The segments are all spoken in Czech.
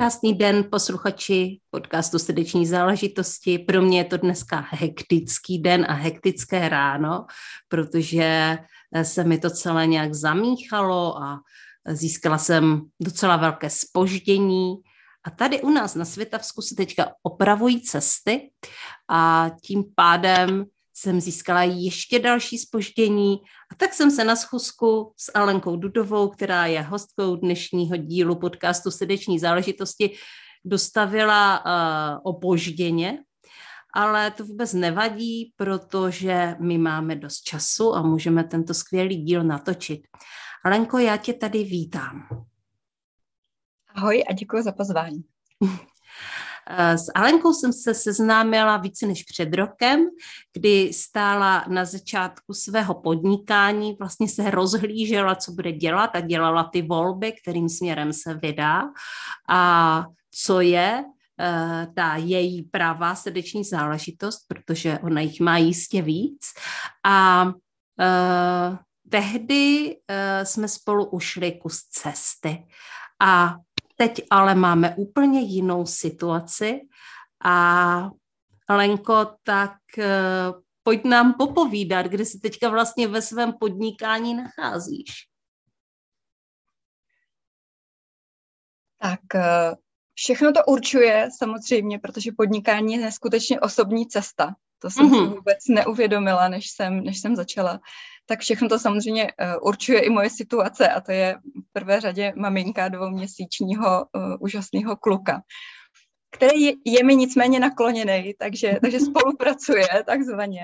Krásný den, posluchači podcastu Srdeční záležitosti. Pro mě je to dneska hektický den a hektické ráno, protože se mi to celé nějak zamíchalo a získala jsem docela velké spoždění. A tady u nás na Světavsku se teďka opravují cesty a tím pádem jsem získala ještě další spoždění a tak jsem se na schůzku s Alenkou Dudovou, která je hostkou dnešního dílu podcastu Srdeční záležitosti, dostavila uh, opožděně, ale to vůbec nevadí, protože my máme dost času a můžeme tento skvělý díl natočit. Alenko, já tě tady vítám. Ahoj a děkuji za pozvání. Eh, s Alenkou jsem se seznámila více než před rokem, kdy stála na začátku svého podnikání, vlastně se rozhlížela, co bude dělat a dělala ty volby, kterým směrem se vydá a co je eh, ta její pravá srdeční záležitost, protože ona jich má jistě víc. A uh, tehdy jsme spolu ušli kus cesty. A Teď ale máme úplně jinou situaci a Lenko, tak eh, pojď nám popovídat, kde se teďka vlastně ve svém podnikání nacházíš. Tak eh, všechno to určuje samozřejmě, protože podnikání je neskutečně osobní cesta. To jsem mm-hmm. si vůbec neuvědomila, než jsem, než jsem začala. Tak všechno to samozřejmě uh, určuje i moje situace a to je v prvé řadě maminka dvouměsíčního uh, úžasného kluka, který je, je mi nicméně nakloněný, takže, takže spolupracuje takzvaně,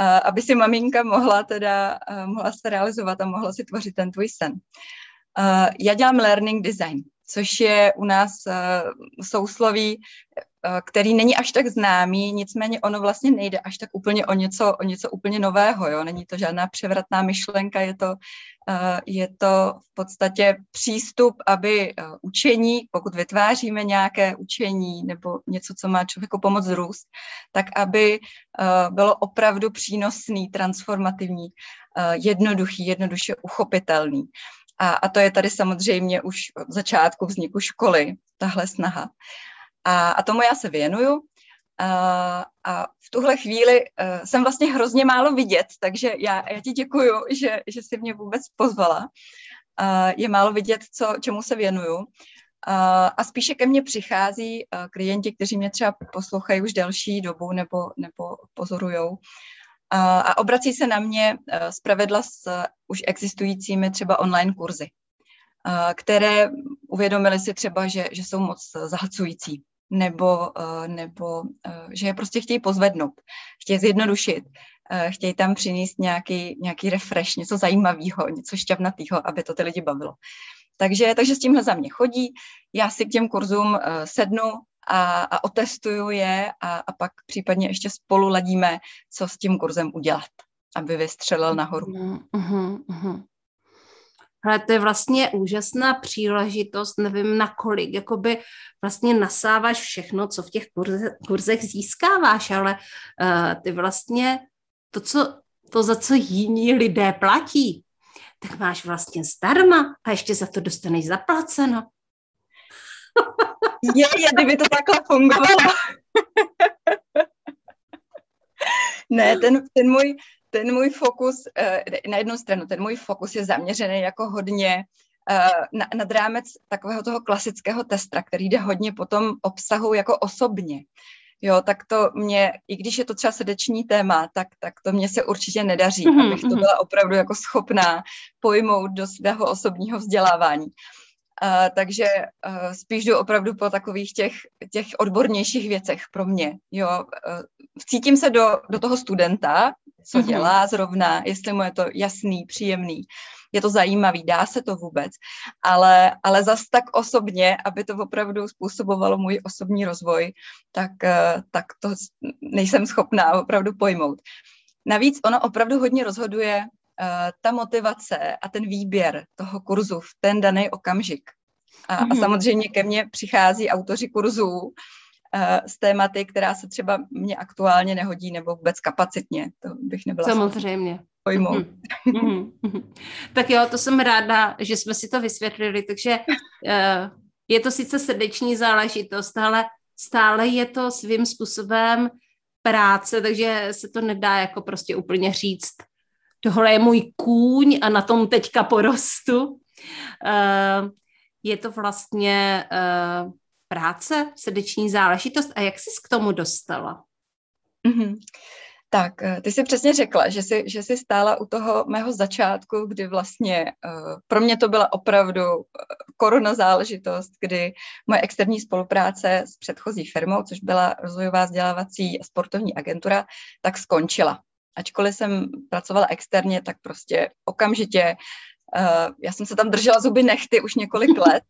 uh, aby si maminka mohla teda uh, mohla se realizovat a mohla si tvořit ten tvůj sen. Uh, já dělám learning design, což je u nás uh, sousloví Eh, který není až tak známý, nicméně ono vlastně nejde až tak úplně o něco, o něco úplně nového, jo? není to žádná převratná myšlenka, je to, eh, je to v podstatě přístup, aby eh, učení, pokud vytváříme nějaké učení nebo něco, co má člověku pomoct růst, tak aby bylo opravdu přínosný, transformativní, jednoduchý, jednoduše uchopitelný. A, a to je tady samozřejmě už od začátku vzniku školy, tahle snaha. A, a tomu já se věnuju. A, a v tuhle chvíli uh, jsem vlastně hrozně málo vidět, takže já, já ti děkuju, že, že jsi mě vůbec pozvala. Uh, je málo vidět, co, čemu se věnuju. Uh, a spíše ke mně přichází uh, klienti, kteří mě třeba poslouchají už delší dobu nebo, nebo pozorujou. A, obrací se na mě uh, zpravedla s uh, už existujícími třeba online kurzy, uh, které uvědomili si třeba, že, že jsou moc zahlcující nebo, eh, nebo eh, že je prostě chtějí pozvednout, chtějí zjednodušit, eh, chtějí tam přinést nějaký, nějaký refresh, něco zajímavého, něco šťavnatého, aby to ty lidi bavilo. Takže, takže s tímhle za mě chodí, já si k těm kurzům sednu a, a otestuju je a, a pak případně ještě spolu ladíme, co s tím kurzem udělat, aby vystřelil nahoru. Uh-huh, uh-huh. Ale to je vlastně úžasná příležitost, nevím na kolik, jakoby vlastně nasáváš všechno, co v těch kurze, kurzech získáváš, ale uh, ty vlastně to, co, to, za co jiní lidé platí, tak máš vlastně zdarma a ještě za to dostaneš zaplaceno. Je, je, kdyby to takhle fungovalo. ne, ten, ten můj, ten můj fokus, eh, na jednu stranu, ten můj fokus je zaměřený jako hodně eh, na, nad rámec takového toho klasického testra, který jde hodně potom obsahu jako osobně. Jo, tak to mě, i když je to třeba srdeční téma, tak, tak to mě se určitě nedaří, mm-hmm. abych to mhm. byla opravdu jako schopná pojmout do svého osobního vzdělávání. Uh, takže uh, spíš jdu opravdu po takových těch, těch odbornějších věcech pro mě. Jo, uh, cítím se do, do toho studenta, co mm-hmm. dělá zrovna, jestli mu je to jasný, příjemný. je to zajímavý, dá se to vůbec, ale, ale zas tak osobně, aby to opravdu způsobovalo můj osobní rozvoj, tak, eh, tak to nejsem schopná opravdu pojmout. Navíc ono opravdu hodně rozhoduje ta motivace a ten výběr toho kurzu v ten daný okamžik. A, mm-hmm. a mhm. samozřejmě ke mně přichází autoři kurzů, z tématy, která se třeba mě aktuálně nehodí nebo vůbec kapacitně. To bych nebyla Samozřejmě. Pojmout. Mm-hmm. Mm-hmm. Tak jo, to jsem ráda, že jsme si to vysvětlili, takže uh, je to sice srdeční záležitost, ale stále je to svým způsobem práce, takže se to nedá jako prostě úplně říct, tohle je můj kůň a na tom teďka porostu. Uh, je to vlastně uh, práce, srdeční záležitost a jak jsi k tomu dostala? Mm-hmm. Tak, eh, ty jsi přesně řekla, že jsi, že jsi stála u toho mého začátku, kdy vlastně uh, pro mě to byla opravdu korona záležitost, kdy moje externí spolupráce s předchozí firmou, což byla rozvojová vzdělávací a sportovní agentura, tak skončila. Ačkoliv jsem pracovala externě, tak prostě okamžitě, uh, já jsem se tam držela zuby nechty už několik let,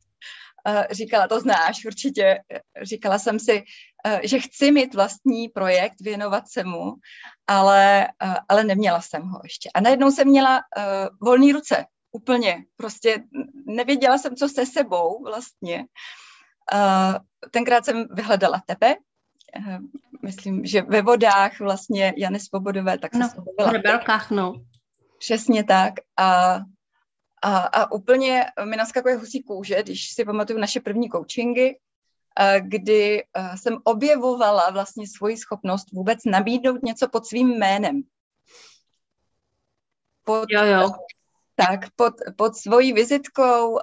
říkala, to znáš určitě, říkala jsem si, že chci mít vlastní projekt, věnovat se mu, ale, ale neměla jsem ho ještě. A najednou jsem měla volné ruce, úplně, prostě nevěděla jsem, co se sebou vlastně. Tenkrát jsem vyhledala tebe, myslím, že ve vodách vlastně Jany Svobodové, tak no, v rebelkách, no. Přesně tak. A a, a úplně mi naskakuje husí kůže, když si pamatuju naše první coachingy, kdy jsem objevovala vlastně svoji schopnost vůbec nabídnout něco pod svým jménem. Pod, jo, jo. Tak, pod, pod svojí vizitkou uh,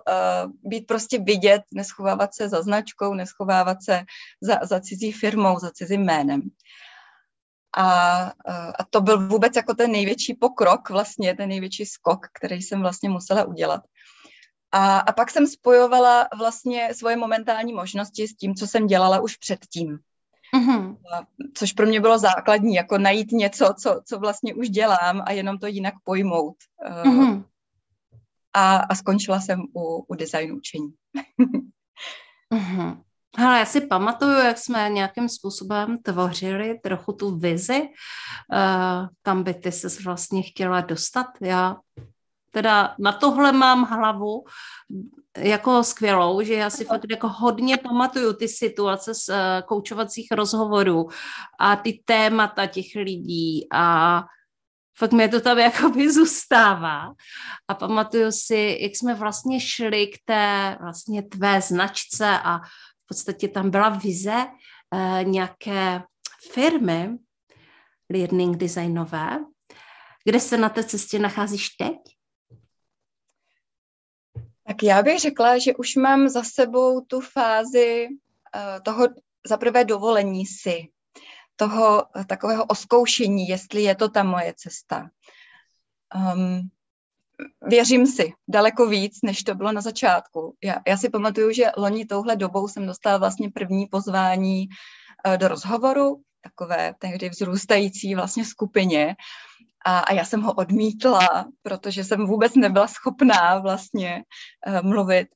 být prostě vidět, neschovávat se za značkou, neschovávat se za, za cizí firmou, za cizím jménem. A, a to byl vůbec jako ten největší pokrok, vlastně ten největší skok, který jsem vlastně musela udělat. A, a pak jsem spojovala vlastně svoje momentální možnosti s tím, co jsem dělala už předtím. Mm-hmm. Což pro mě bylo základní, jako najít něco, co, co vlastně už dělám a jenom to jinak pojmout. Mm-hmm. A, a skončila jsem u, u designu učení. mm-hmm. Hele, já si pamatuju, jak jsme nějakým způsobem tvořili trochu tu vizi, uh, kam by ty se vlastně chtěla dostat. Já teda na tohle mám hlavu jako skvělou, že já si fakt jako hodně pamatuju ty situace z uh, koučovacích rozhovorů a ty témata těch lidí a fakt mě to tam jakoby zůstává. A pamatuju si, jak jsme vlastně šli k té vlastně tvé značce a podstatě tam byla vize uh, nějaké firmy learning designové. Kde se na té cestě nacházíš teď? Tak já bych řekla, že už mám za sebou tu fázi uh, toho zaprvé dovolení si, toho uh, takového oskoušení, jestli je to ta moje cesta. Um, věřím si daleko víc, než to bylo na začátku. Já, já si pamatuju, že loni touhle dobou jsem dostala vlastně první pozvání uh, do rozhovoru, takové tehdy vzrůstající vlastně skupině a, a já jsem ho odmítla, protože jsem vůbec nebyla schopná vlastně uh, mluvit.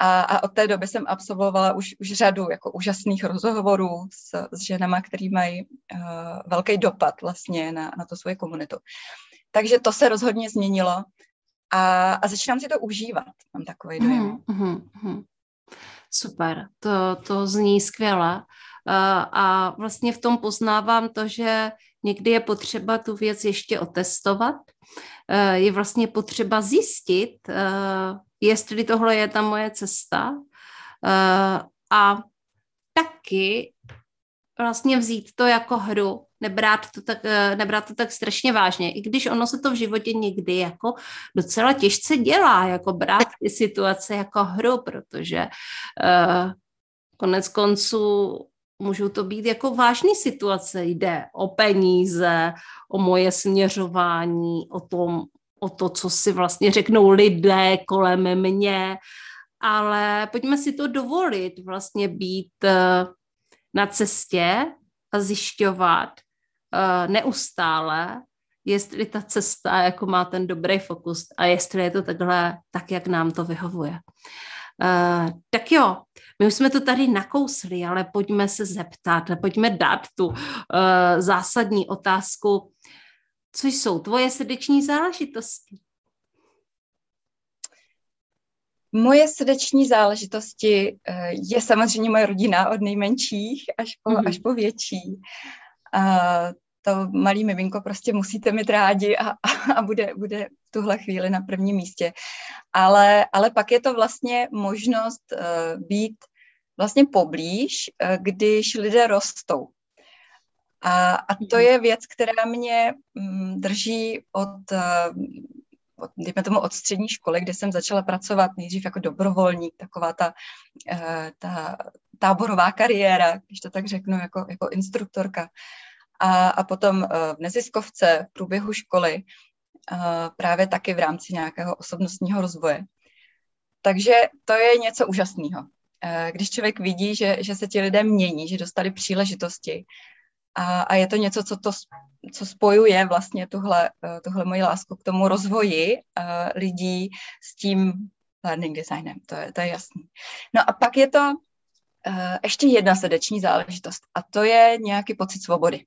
A, a od té doby jsem absolvovala už, už řadu jako úžasných rozhovorů s, s ženama, který mají uh, velký dopad vlastně na, na to svoje komunitu. Takže to se rozhodně změnilo a, a začínám si to užívat, mám takový dojem. Mm, mm, Super, to, to zní skvěle. Uh, a vlastně v tom poznávám to, že někdy je potřeba tu věc ještě otestovat. Uh, je vlastně potřeba zjistit, uh, jestli tohle je ta moje cesta. A taky vlastně vzít to jako hru, nebrát to tak, eh, nebrát to tak strašně vážně, i když ono se to v životě někdy jako docela těžce dělá, jako brát ty situace jako hru, protože konec konců můžou to být jako vážné situace, jde o peníze, o moje směřování, o, tom, o to, co si vlastně řeknou lidé kolem mě, ale pojďme si to dovolit, vlastně být uh, na cestě a zjišťovat uh, neustále, jestli ta cesta jako má ten dobrý fokus a jestli je to takhle tak, jak nám to vyhovuje. Uh, tak jo, my už jsme to tady nakousli, ale pojďme se zeptat, pojďme dát tu uh, zásadní otázku. Co jsou tvoje srdeční záležitosti? Moje srdeční záležitosti uh, je samozřejmě moje rodina od nejmenších až po, mm-hmm. až po větší. Uh, to malý miminko prostě musíte mít rádi a, a bude, bude v tuhle chvíli na prvním místě. Ale, ale pak je to vlastně možnost uh, být vlastně poblíž, uh, když lidé rostou. A, a to mhm. je věc, která mě um, drží od, uh, od, dejme tomu od střední školy, kde jsem začala pracovat nejdřív jako dobrovolník, taková ta, ta táborová kariéra, když to tak řeknu, jako, jako instruktorka a, a potom eh, v neziskovce v průběhu školy eh, právě taky v rámci nějakého osobnostního rozvoje. Takže to je něco úžasného. Eh, když člověk vidí, že, že se ti lidé mění, že dostali příležitosti a, a je to něco, co, to, co spojuje vlastně tuhle, tuhle moji lásku k tomu rozvoji lidí s tím learning designem, to je, to je jasný. No a pak je to ještě jedna srdeční záležitost a to je nějaký pocit svobody.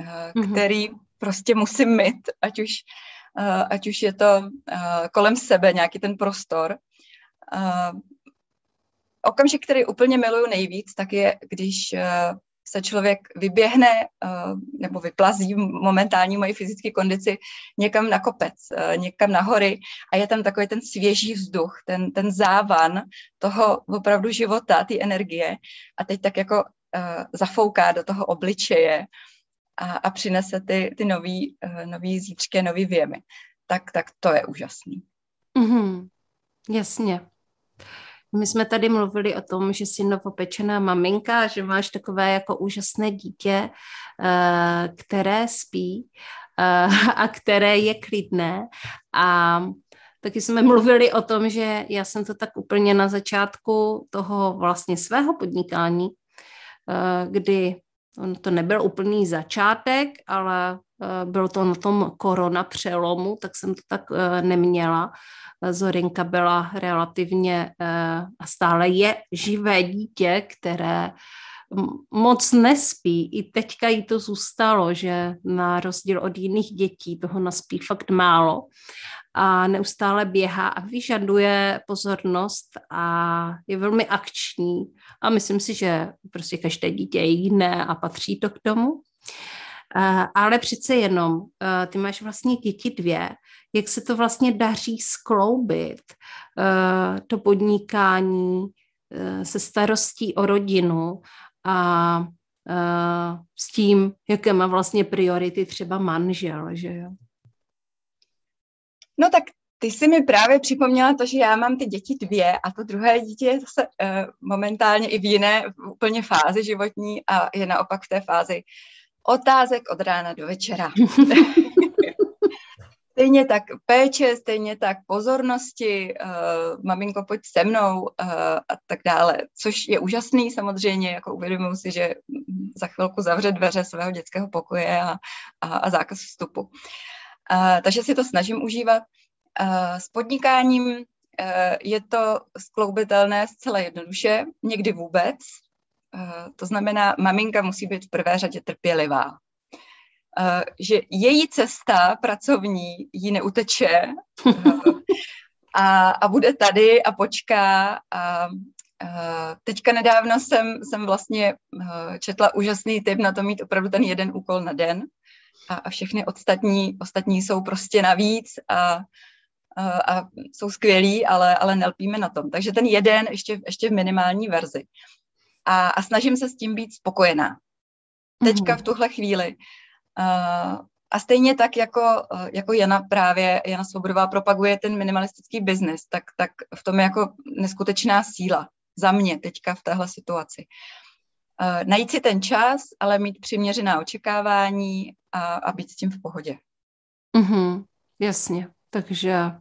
Mm-hmm. který prostě musím mít, ať už, eh, ať už je to eh, kolem sebe nějaký ten prostor. Okamžik, který úplně miluju nejvíc, tak je, když se člověk vyběhne nebo vyplazí momentální moji fyzické kondici někam na kopec, někam na hory a je tam takový ten svěží vzduch, ten, ten závan toho opravdu života, ty energie a teď tak jako zafouká do toho obličeje a, a přinese ty, ty nový, uh, nový zítřky, nový věmy. Tak, tak to je úžasný. Mm-hmm. Jasně. My jsme tady mluvili o tom, že jsi novopečená maminka, že máš takové jako úžasné dítě, uh, které spí uh, a které je klidné. A taky jsme mluvili o tom, že já jsem to tak úplně na začátku toho vlastně svého podnikání, kdy On to nebyl úplný začátek, ale eh, bylo to na tom korona přelomu, tak jsem to tak eh, neměla. Zorinka byla relativně eh, a stále je živé dítě, které moc nespí. I teďka jí to zůstalo, že na rozdíl od jiných dětí toho naspí fakt málo a neustále běhá a vyžaduje pozornost a je velmi akční a myslím si, že prostě každé dítě je jiné a patří to k tomu. Ale přece jenom, ty máš vlastně děti dvě, jak se to vlastně daří skloubit, to podnikání se starostí o rodinu a s tím, jaké má vlastně priority třeba manžel, že jo? No tak ty jsi mi právě připomněla to, že já mám ty děti dvě a to druhé dítě je zase uh, momentálně i v jiné úplně fázi životní a je naopak v té fázi otázek od rána do večera. stejně tak péče, stejně tak pozornosti, uh, maminko, pojď se mnou uh, a tak dále, což je úžasný samozřejmě, jako uvědomuji si, že za chvilku zavře dveře svého dětského pokoje a, a, a zákaz vstupu. Uh, takže si to snažím užívat. S podnikáním e, je to skloubitelné zcela jednoduše, někdy vůbec. E, to znamená, maminka musí být v prvé řadě trpělivá. E, že její cesta pracovní ji neuteče a, a bude tady a počká a Teďka nedávno jsem, jsem vlastně četla úžasný tip na to mít opravdu ten jeden úkol na den, a, a všechny ostatní, ostatní jsou prostě navíc a, a, a jsou skvělí, ale, ale nelpíme na tom. Takže ten jeden ještě, ještě v minimální verzi. A, a snažím se s tím být spokojená. Teďka mhm. v tuhle chvíli. Uh, a stejně tak, jako, jako Jana právě, Jana Svobodová propaguje ten minimalistický biznis, tak, tak v tom je jako neskutečná síla za mě teďka v téhle situaci. Uh, najít si ten čas, ale mít přiměřená očekávání a, a být s tím v pohodě. Mm-hmm, jasně, takže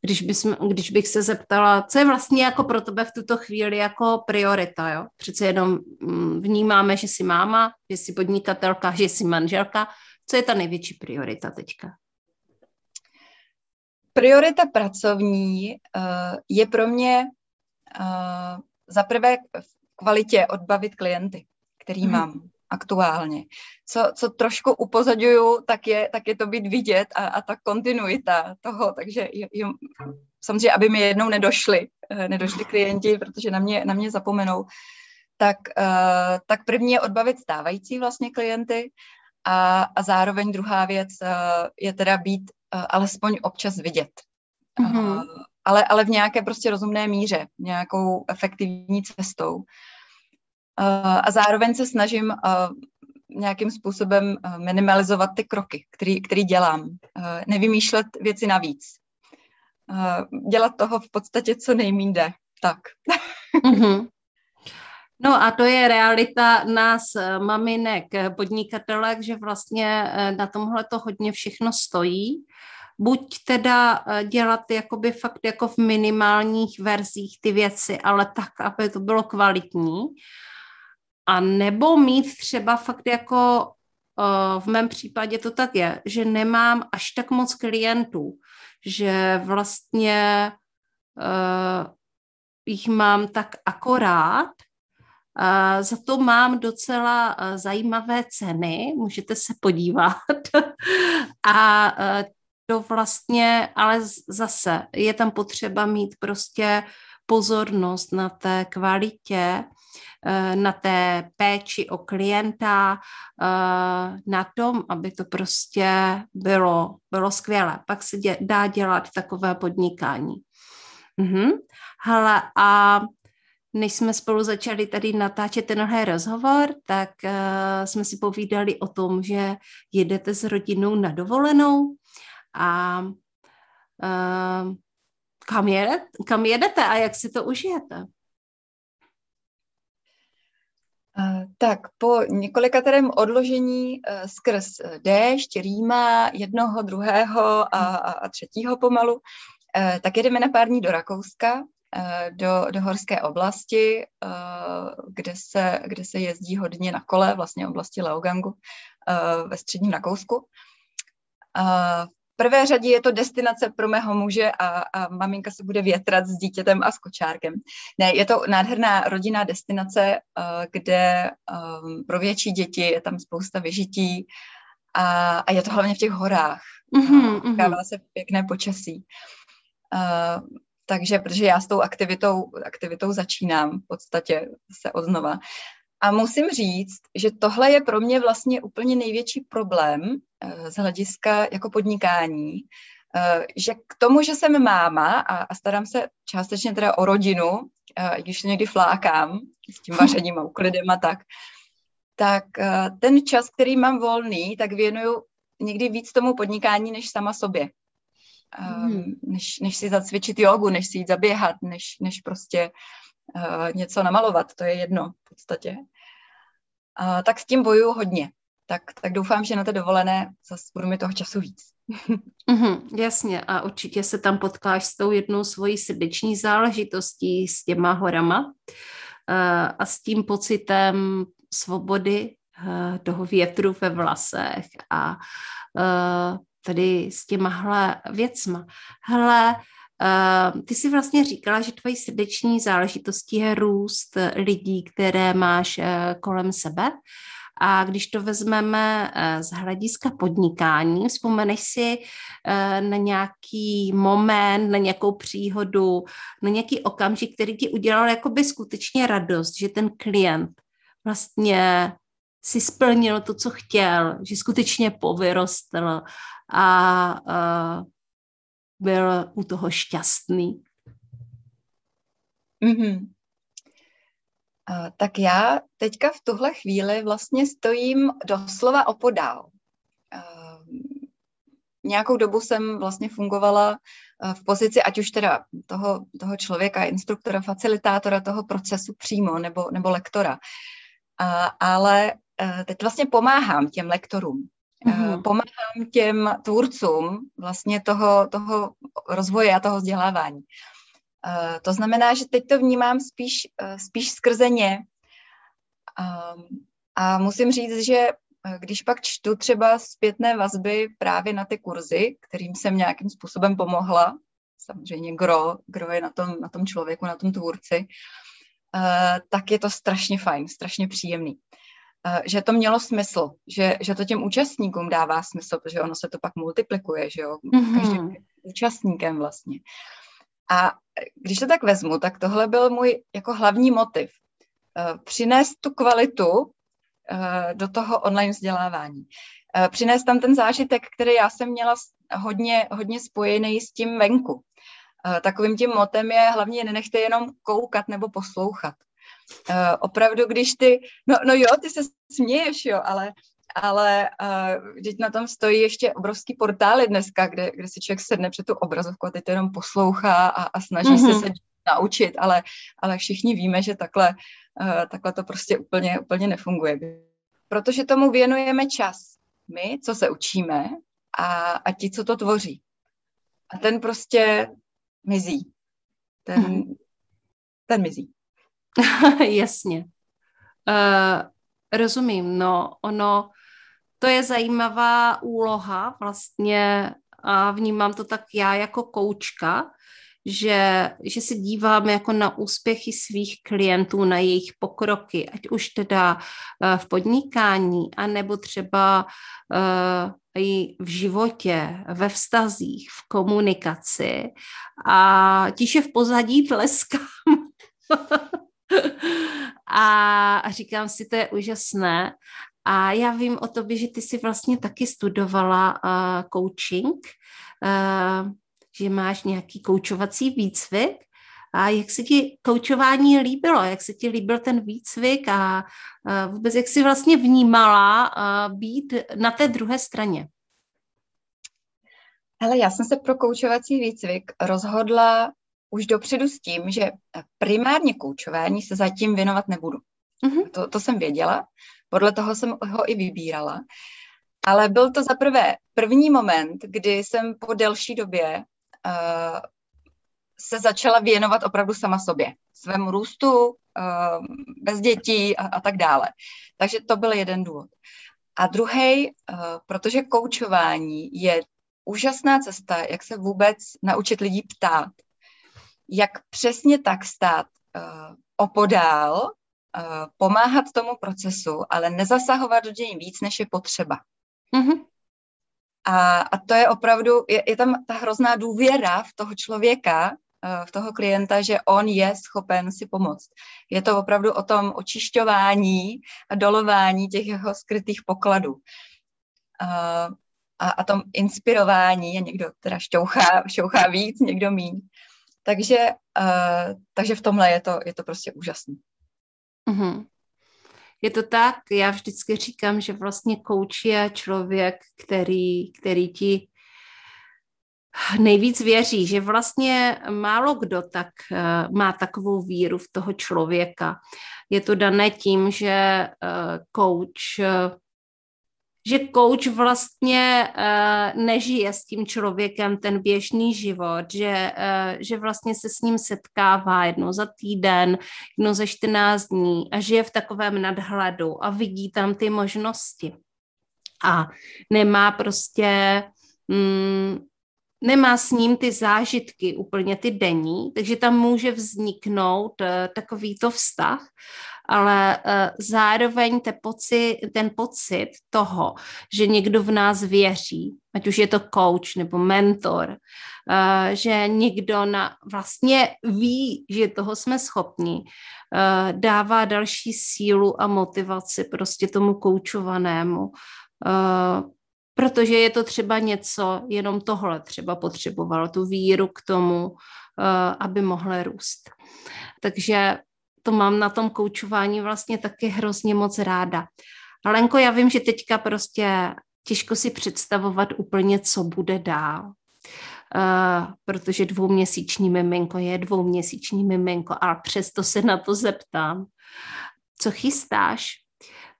když, bys, když bych se zeptala, co je vlastně jako pro tebe v tuto chvíli jako priorita, jo? Přece jenom mm, vnímáme, že jsi máma, že jsi podnikatelka, že jsi manželka. Co je ta největší priorita teďka? Priorita pracovní uh, je pro mě uh, za prvé v kvalitě odbavit klienty, který hmm. mám aktuálně. Co, co trošku upozaduju, tak je, tak je to být vidět a, a ta kontinuita toho, takže je, samozřejmě, aby mi jednou nedošli, eh, nedošli klienti, protože na mě, na mě zapomenou, tak, uh, tak první je odbavit stávající vlastně klienty a, a zároveň druhá věc uh, je teda být uh, alespoň občas vidět. Mm-hmm. Ale, ale v nějaké prostě rozumné míře, nějakou efektivní cestou. Uh, a zároveň se snažím uh, nějakým způsobem uh, minimalizovat ty kroky, který, který dělám. Nevymýšlet věci navíc. Dělat toho v podstatě co nejméně jde. Tak. Mm-hmm. No a to je realita nás, maminek, podnikatelek, že vlastně na tomhle to hodně všechno stojí buď teda eh, dělat jakoby fakt jako v minimálních verzích ty věci, ale tak, aby to bylo kvalitní, a nebo mít třeba fakt jako eh, v mém případě to tak je, že nemám až tak moc klientů, že vlastně uh, jich mám tak akorát, uh, za to mám docela uh, zajímavé ceny, můžete se podívat. a uh, to vlastně, ale zase je tam potřeba mít prostě pozornost na té kvalitě, eh, na té péči o klienta, eh, na tom, aby to prostě bylo, bylo skvělé. Pak se dě, dá dělat takové podnikání. Mhm. Hele, a než jsme spolu začali tady natáčet tenhle rozhovor, tak uh, jsme si povídali o tom, že jedete s rodinou na dovolenou a uh, kam, jedete, kam jedete a jak si to užijete? Uh, tak po několikaterém odložení uh, skrz déšť, rýma, jednoho, druhého a, a, třetího pomalu, tak jedeme na pár dní do Rakouska, do, do horské oblasti, kde se, kde se jezdí hodně na kole, vlastně oblasti Leogangu ve středním Rakousku prvé řadě je to destinace pro mého muže a, a maminka se bude větrat s dítětem a s kočárkem. Ne, je to nádherná rodinná destinace, uh, kde um, pro větší děti je tam spousta vyžití a, a je to hlavně v těch horách. Mm-hmm, Kává se pěkné počasí. Uh, takže, protože já s tou aktivitou, aktivitou začínám v podstatě se odznova. A musím říct, že tohle je pro mě vlastně úplně největší problém eh, z hlediska jako podnikání, eh, že k tomu, že jsem máma a, a starám se částečně teda o rodinu, eh, když někdy flákám s tím vařením a uklidem a tak, tak ten čas, který mám volný, tak věnuju někdy víc tomu podnikání, než sama sobě. Hmm. Než, než si zacvičit jogu, než si jít zaběhat, než, než prostě uh, něco namalovat, to je jedno v podstatě tak s tím bojuju hodně. Tak, tak doufám, že na té dovolené zase budu mi toho času víc. mm-hmm, jasně a určitě se tam potkáš s tou jednou svojí srdeční záležitostí, s těma horama uh, a s tím pocitem svobody, uh, toho větru ve vlasech a uh, tady s těmahle věcma. Hele, Uh, ty jsi vlastně říkala, že tvojí srdeční záležitostí je růst lidí, které máš uh, kolem sebe. A když to vezmeme uh, z hlediska podnikání, vzpomeneš si na nějaký moment, na nějakou příhodu, na nějaký okamžik, který ti udělal jakoby skutečně radost, že ten klient vlastně si splnil to, co chtěl, že skutečně povyrostl a byl u toho šťastný? Mm-hmm. Uh, tak já teďka v tuhle chvíli vlastně stojím doslova opodál. Uh, nějakou dobu jsem vlastně fungovala v pozici, ať už teda toho, toho člověka, instruktora, facilitátora toho procesu přímo, nebo, nebo lektora. Uh, ale uh, teď vlastně pomáhám těm lektorům. Mm-hmm. Pomáhám těm tvůrcům vlastně toho, toho rozvoje a toho vzdělávání. Uh, to znamená, že teď to vnímám spíš, uh, spíš skrze ně. Um, a musím říct, že když pak čtu třeba zpětné vazby právě na ty kurzy, kterým jsem nějakým způsobem pomohla, samozřejmě gro, gro je na tom, na tom člověku, na tom tvůrci, tak je to strašně fajn, strašně příjemný. Uh, že to mělo smysl, že, že to těm účastníkům dává smysl, protože ono se to pak multiplikuje, že jo, mm-hmm. každým účastníkem vlastně. A když to tak vezmu, tak tohle byl můj jako hlavní motiv. Uh, přinést tu kvalitu uh, do toho online vzdělávání. Přinést tam ten zážitek, který já jsem měla hodně, hodně spojený s tím venku. Eh, takovým tím motem je hlavně nenechte jenom koukat nebo poslouchat. Uh, opravdu, když ty, no, no jo, ty se směješ, jo, ale, ale uh, teď na tom stojí ještě obrovský portály dneska, kde, kde si člověk sedne před tu obrazovku a teď jenom poslouchá a, a snaží mm-hmm. se se naučit, ale, ale všichni víme, že takhle, uh, takhle to prostě úplně, úplně nefunguje. Protože tomu věnujeme čas. My, co se učíme, a, a ti, co to tvoří. A ten prostě mizí. Ten, mm. ten mizí. Jasně. Uh, rozumím, no, ono, to je zajímavá úloha vlastně a vnímám to tak já jako koučka, že, že se dívám jako na úspěchy svých klientů, na jejich pokroky, ať už teda uh, v podnikání, anebo třeba uh, i v životě, ve vztazích, v komunikaci a tiše v pozadí tleskám. A říkám si, to je úžasné. A já vím o tobě, že ty si vlastně taky studovala uh, coaching, uh, že máš nějaký koučovací výcvik. A jak se ti koučování líbilo? Jak se ti líbil ten výcvik a uh, vůbec jak jsi vlastně vnímala uh, být na té druhé straně? Ale já jsem se pro koučovací výcvik rozhodla už dopředu s tím, že primárně koučování se zatím věnovat nebudu. Mm-hmm. To, to jsem věděla, podle toho jsem ho i vybírala. Ale byl to za prvé první moment, kdy jsem po delší době uh, se začala věnovat opravdu sama sobě, svému růstu, uh, bez dětí a, a tak dále. Takže to byl jeden důvod. A druhý, uh, protože koučování je úžasná cesta, jak se vůbec naučit lidí ptát, jak přesně tak stát uh, opodál, uh, pomáhat tomu procesu, ale nezasahovat do dění víc, než je potřeba. Mm-hmm. A, a to je opravdu, je, je tam ta hrozná důvěra v toho člověka, uh, v toho klienta, že on je schopen si pomoct. Je to opravdu o tom očišťování a dolování těch jeho skrytých pokladů. Uh, a, a tom inspirování a někdo teda šťouchá, šťouchá víc, někdo míň. Takže, uh, takže v tomhle je to, je to prostě úžasný. Mm-hmm. Je to tak, já vždycky říkám, že vlastně kouč je člověk, který, který ti nejvíc věří, že vlastně málo kdo tak uh, má takovou víru v toho člověka. Je to dané tím, že coach uh, že coach vlastně uh, nežije s tím člověkem ten běžný život, že, uh, že vlastně se s ním setkává jednou za týden, jednou za 14 dní a žije v takovém nadhledu a vidí tam ty možnosti. A nemá prostě mm, nemá s ním ty zážitky úplně ty denní, takže tam může vzniknout uh, takovýto vztah ale uh, zároveň te poci, ten pocit toho, že někdo v nás věří, ať už je to coach nebo mentor, uh, že někdo na, vlastně ví, že toho jsme schopni, uh, dává další sílu a motivaci prostě tomu koučovanému. Protože je to třeba něco, jenom tohle třeba potřeboval, tu víru k tomu, aby mohl růst. Takže to mám na tom koučování vlastně taky hrozně moc ráda. Lenko, já vím, že teďka prostě těžko si představovat úplně, co bude dál. Uh, protože dvouměsíční miminko je dvouměsíční miminko, ale přesto se na to zeptám. Co chystáš?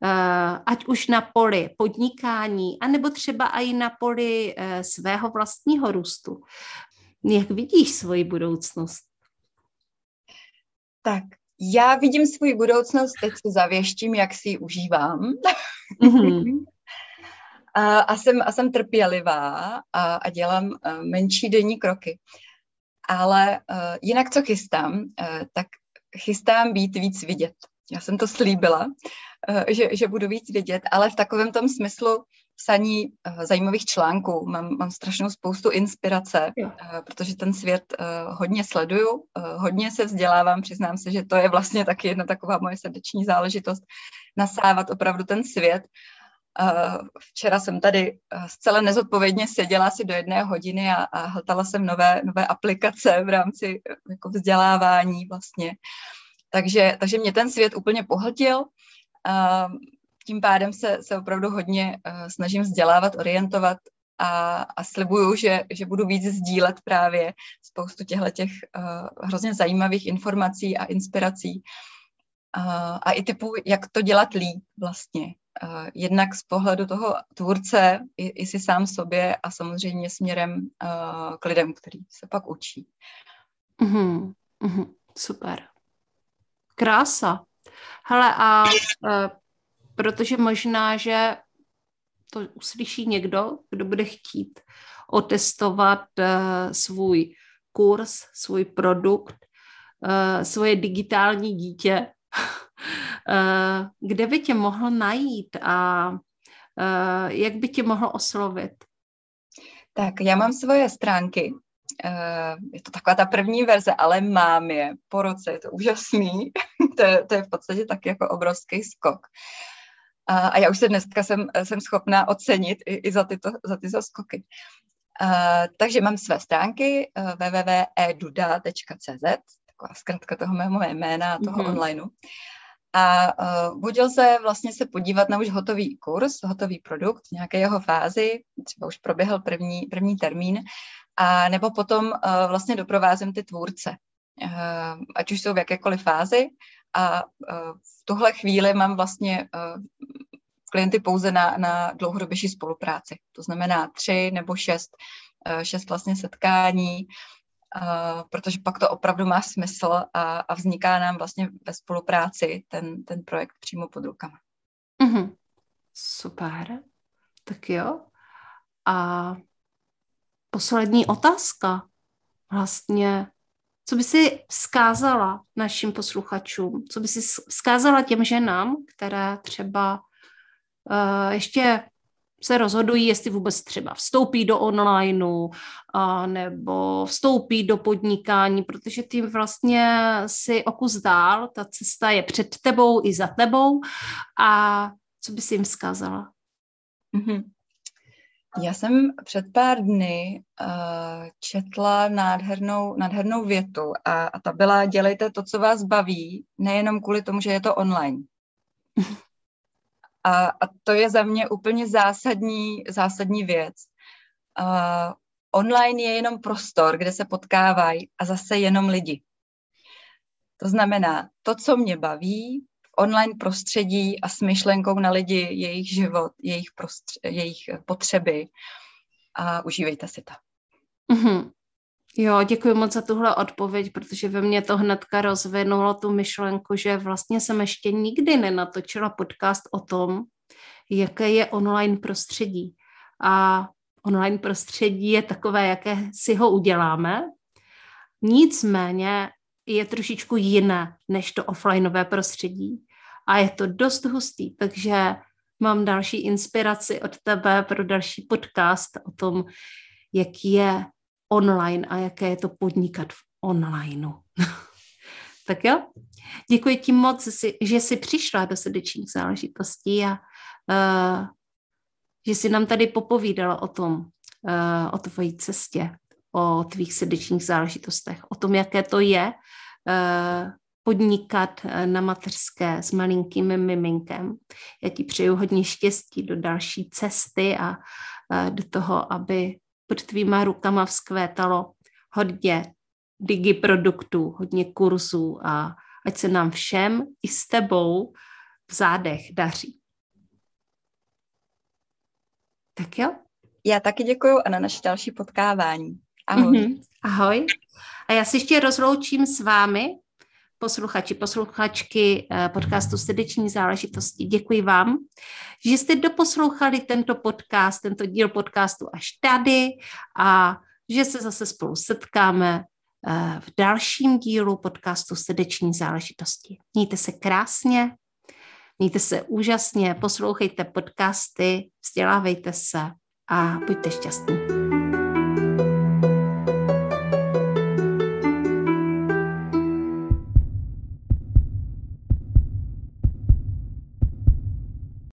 Uh, ať už na poli podnikání, anebo třeba i na poli uh, svého vlastního růstu. Jak vidíš svoji budoucnost? Tak já vidím svůj budoucnost, teď se zavěštím, jak si ji užívám. Mm-hmm. A, a, jsem, a jsem trpělivá a, a dělám uh, menší denní kroky. Ale uh, jinak, co chystám, uh, tak chystám být víc vidět. Já jsem to slíbila, uh, že, že budu víc vidět, ale v takovém tom smyslu psaní uh, zajímavých článků. Mám, mám strašnou spoustu inspirace, uh, protože ten svět uh, hodně sleduju, hodně se vzdělávám, přiznám se, že to je vlastně taky jedna taková moje srdeční záležitost, nasávat opravdu ten svět Včera jsem tady zcela nezodpovědně seděla asi do jedné hodiny a, a hltala jsem nové, nové aplikace v rámci jako vzdělávání vlastně. Takže, takže mě ten svět úplně pohltil. Tím pádem se, se opravdu hodně snažím vzdělávat, orientovat a, a slibuju, že, že budu víc sdílet právě spoustu těchto těch uh, hrozně zajímavých informací a inspirací. Uh, a i typu, jak to dělat líp vlastně. Uh, jednak z pohledu toho tvůrce, i, i si sám sobě a samozřejmě směrem uh, k lidem, který se pak učí. Mm-hmm, super. Krása. Hele, a uh, protože možná, že to uslyší někdo, kdo bude chtít otestovat uh, svůj kurz, svůj produkt, uh, svoje digitální dítě, uh, kde by tě mohl najít a uh, jak by tě mohl oslovit? Tak já mám svoje stránky. Je to taková ta první verze, ale mám je po roce, je to úžasný. to, je, to je v podstatě tak jako obrovský skok. A, a já už se dneska jsem, jsem schopná ocenit i, i za, tyto, za tyto skoky. Uh, takže mám své stránky uh, www.eduda.cz, taková zkrátka toho mého jména, toho mm-hmm. onlineu. A uh, buď lze vlastně se podívat na už hotový kurz, hotový produkt, nějaké jeho fázi, třeba už proběhl první, první termín, a nebo potom uh, vlastně doprovázím ty tvůrce, uh, ať už jsou v jakékoliv fázi. A uh, v tuhle chvíli mám vlastně uh, klienty pouze na, na dlouhodobější spolupráci. To znamená tři nebo šest, uh, šest vlastně setkání, protože pak to opravdu má smysl a, a vzniká nám vlastně ve spolupráci ten, ten projekt přímo pod rukama. Mm-hmm. Super. Tak jo. A poslední otázka. Vlastně, co by si vzkázala našim posluchačům? Co by si vzkázala těm ženám, které třeba uh, ještě se rozhodují, jestli vůbec třeba vstoupí do onlineu a nebo vstoupí do podnikání, protože ty vlastně si okus dál, ta cesta je před tebou i za tebou a co by si jim vzkázala? Mm-hmm. Já jsem před pár dny uh, četla nádhernou, nádhernou větu a, a ta byla dělejte to, co vás baví, nejenom kvůli tomu, že je to online. A, a to je za mě úplně zásadní, zásadní věc. Uh, online je jenom prostor, kde se potkávají a zase jenom lidi. To znamená, to, co mě baví, online prostředí a s myšlenkou na lidi, jejich život, jejich, prostř- jejich potřeby a užívejte si to. Mm-hmm. Jo, děkuji moc za tuhle odpověď, protože ve mně to hnedka rozvinulo tu myšlenku, že vlastně jsem ještě nikdy nenatočila podcast o tom, jaké je online prostředí. A online prostředí je takové, jaké si ho uděláme. Nicméně je trošičku jiné než to offlineové prostředí. A je to dost hustý, takže mám další inspiraci od tebe pro další podcast o tom, jak je online a jaké je to podnikat v onlineu. tak jo, děkuji ti moc, že jsi přišla do srdečních záležitostí a uh, že jsi nám tady popovídala o tom, uh, o tvojí cestě, o tvých srdečních záležitostech, o tom, jaké to je uh, podnikat na mateřské s malinkým miminkem. Já ti přeju hodně štěstí do další cesty a do toho, aby pod tvýma rukama vzkvétalo hodně digi produktů, hodně kurzů a ať se nám všem i s tebou v zádech daří. Tak jo? Já taky děkuji a na naše další potkávání. Ahoj. Mm-hmm. Ahoj. A já se ještě rozloučím s vámi. posluchači, posluchačky eh, podcastu Srdeční záležitosti, děkuji vám, že jste doposlouchali tento podcast, tento díl podcastu až tady a že se zase spolu setkáme eh, v dalším dílu podcastu Srdeční záležitosti. Mějte se krásně, mějte se úžasně, poslouchejte podcasty, vzdělávejte se a buďte šťastní.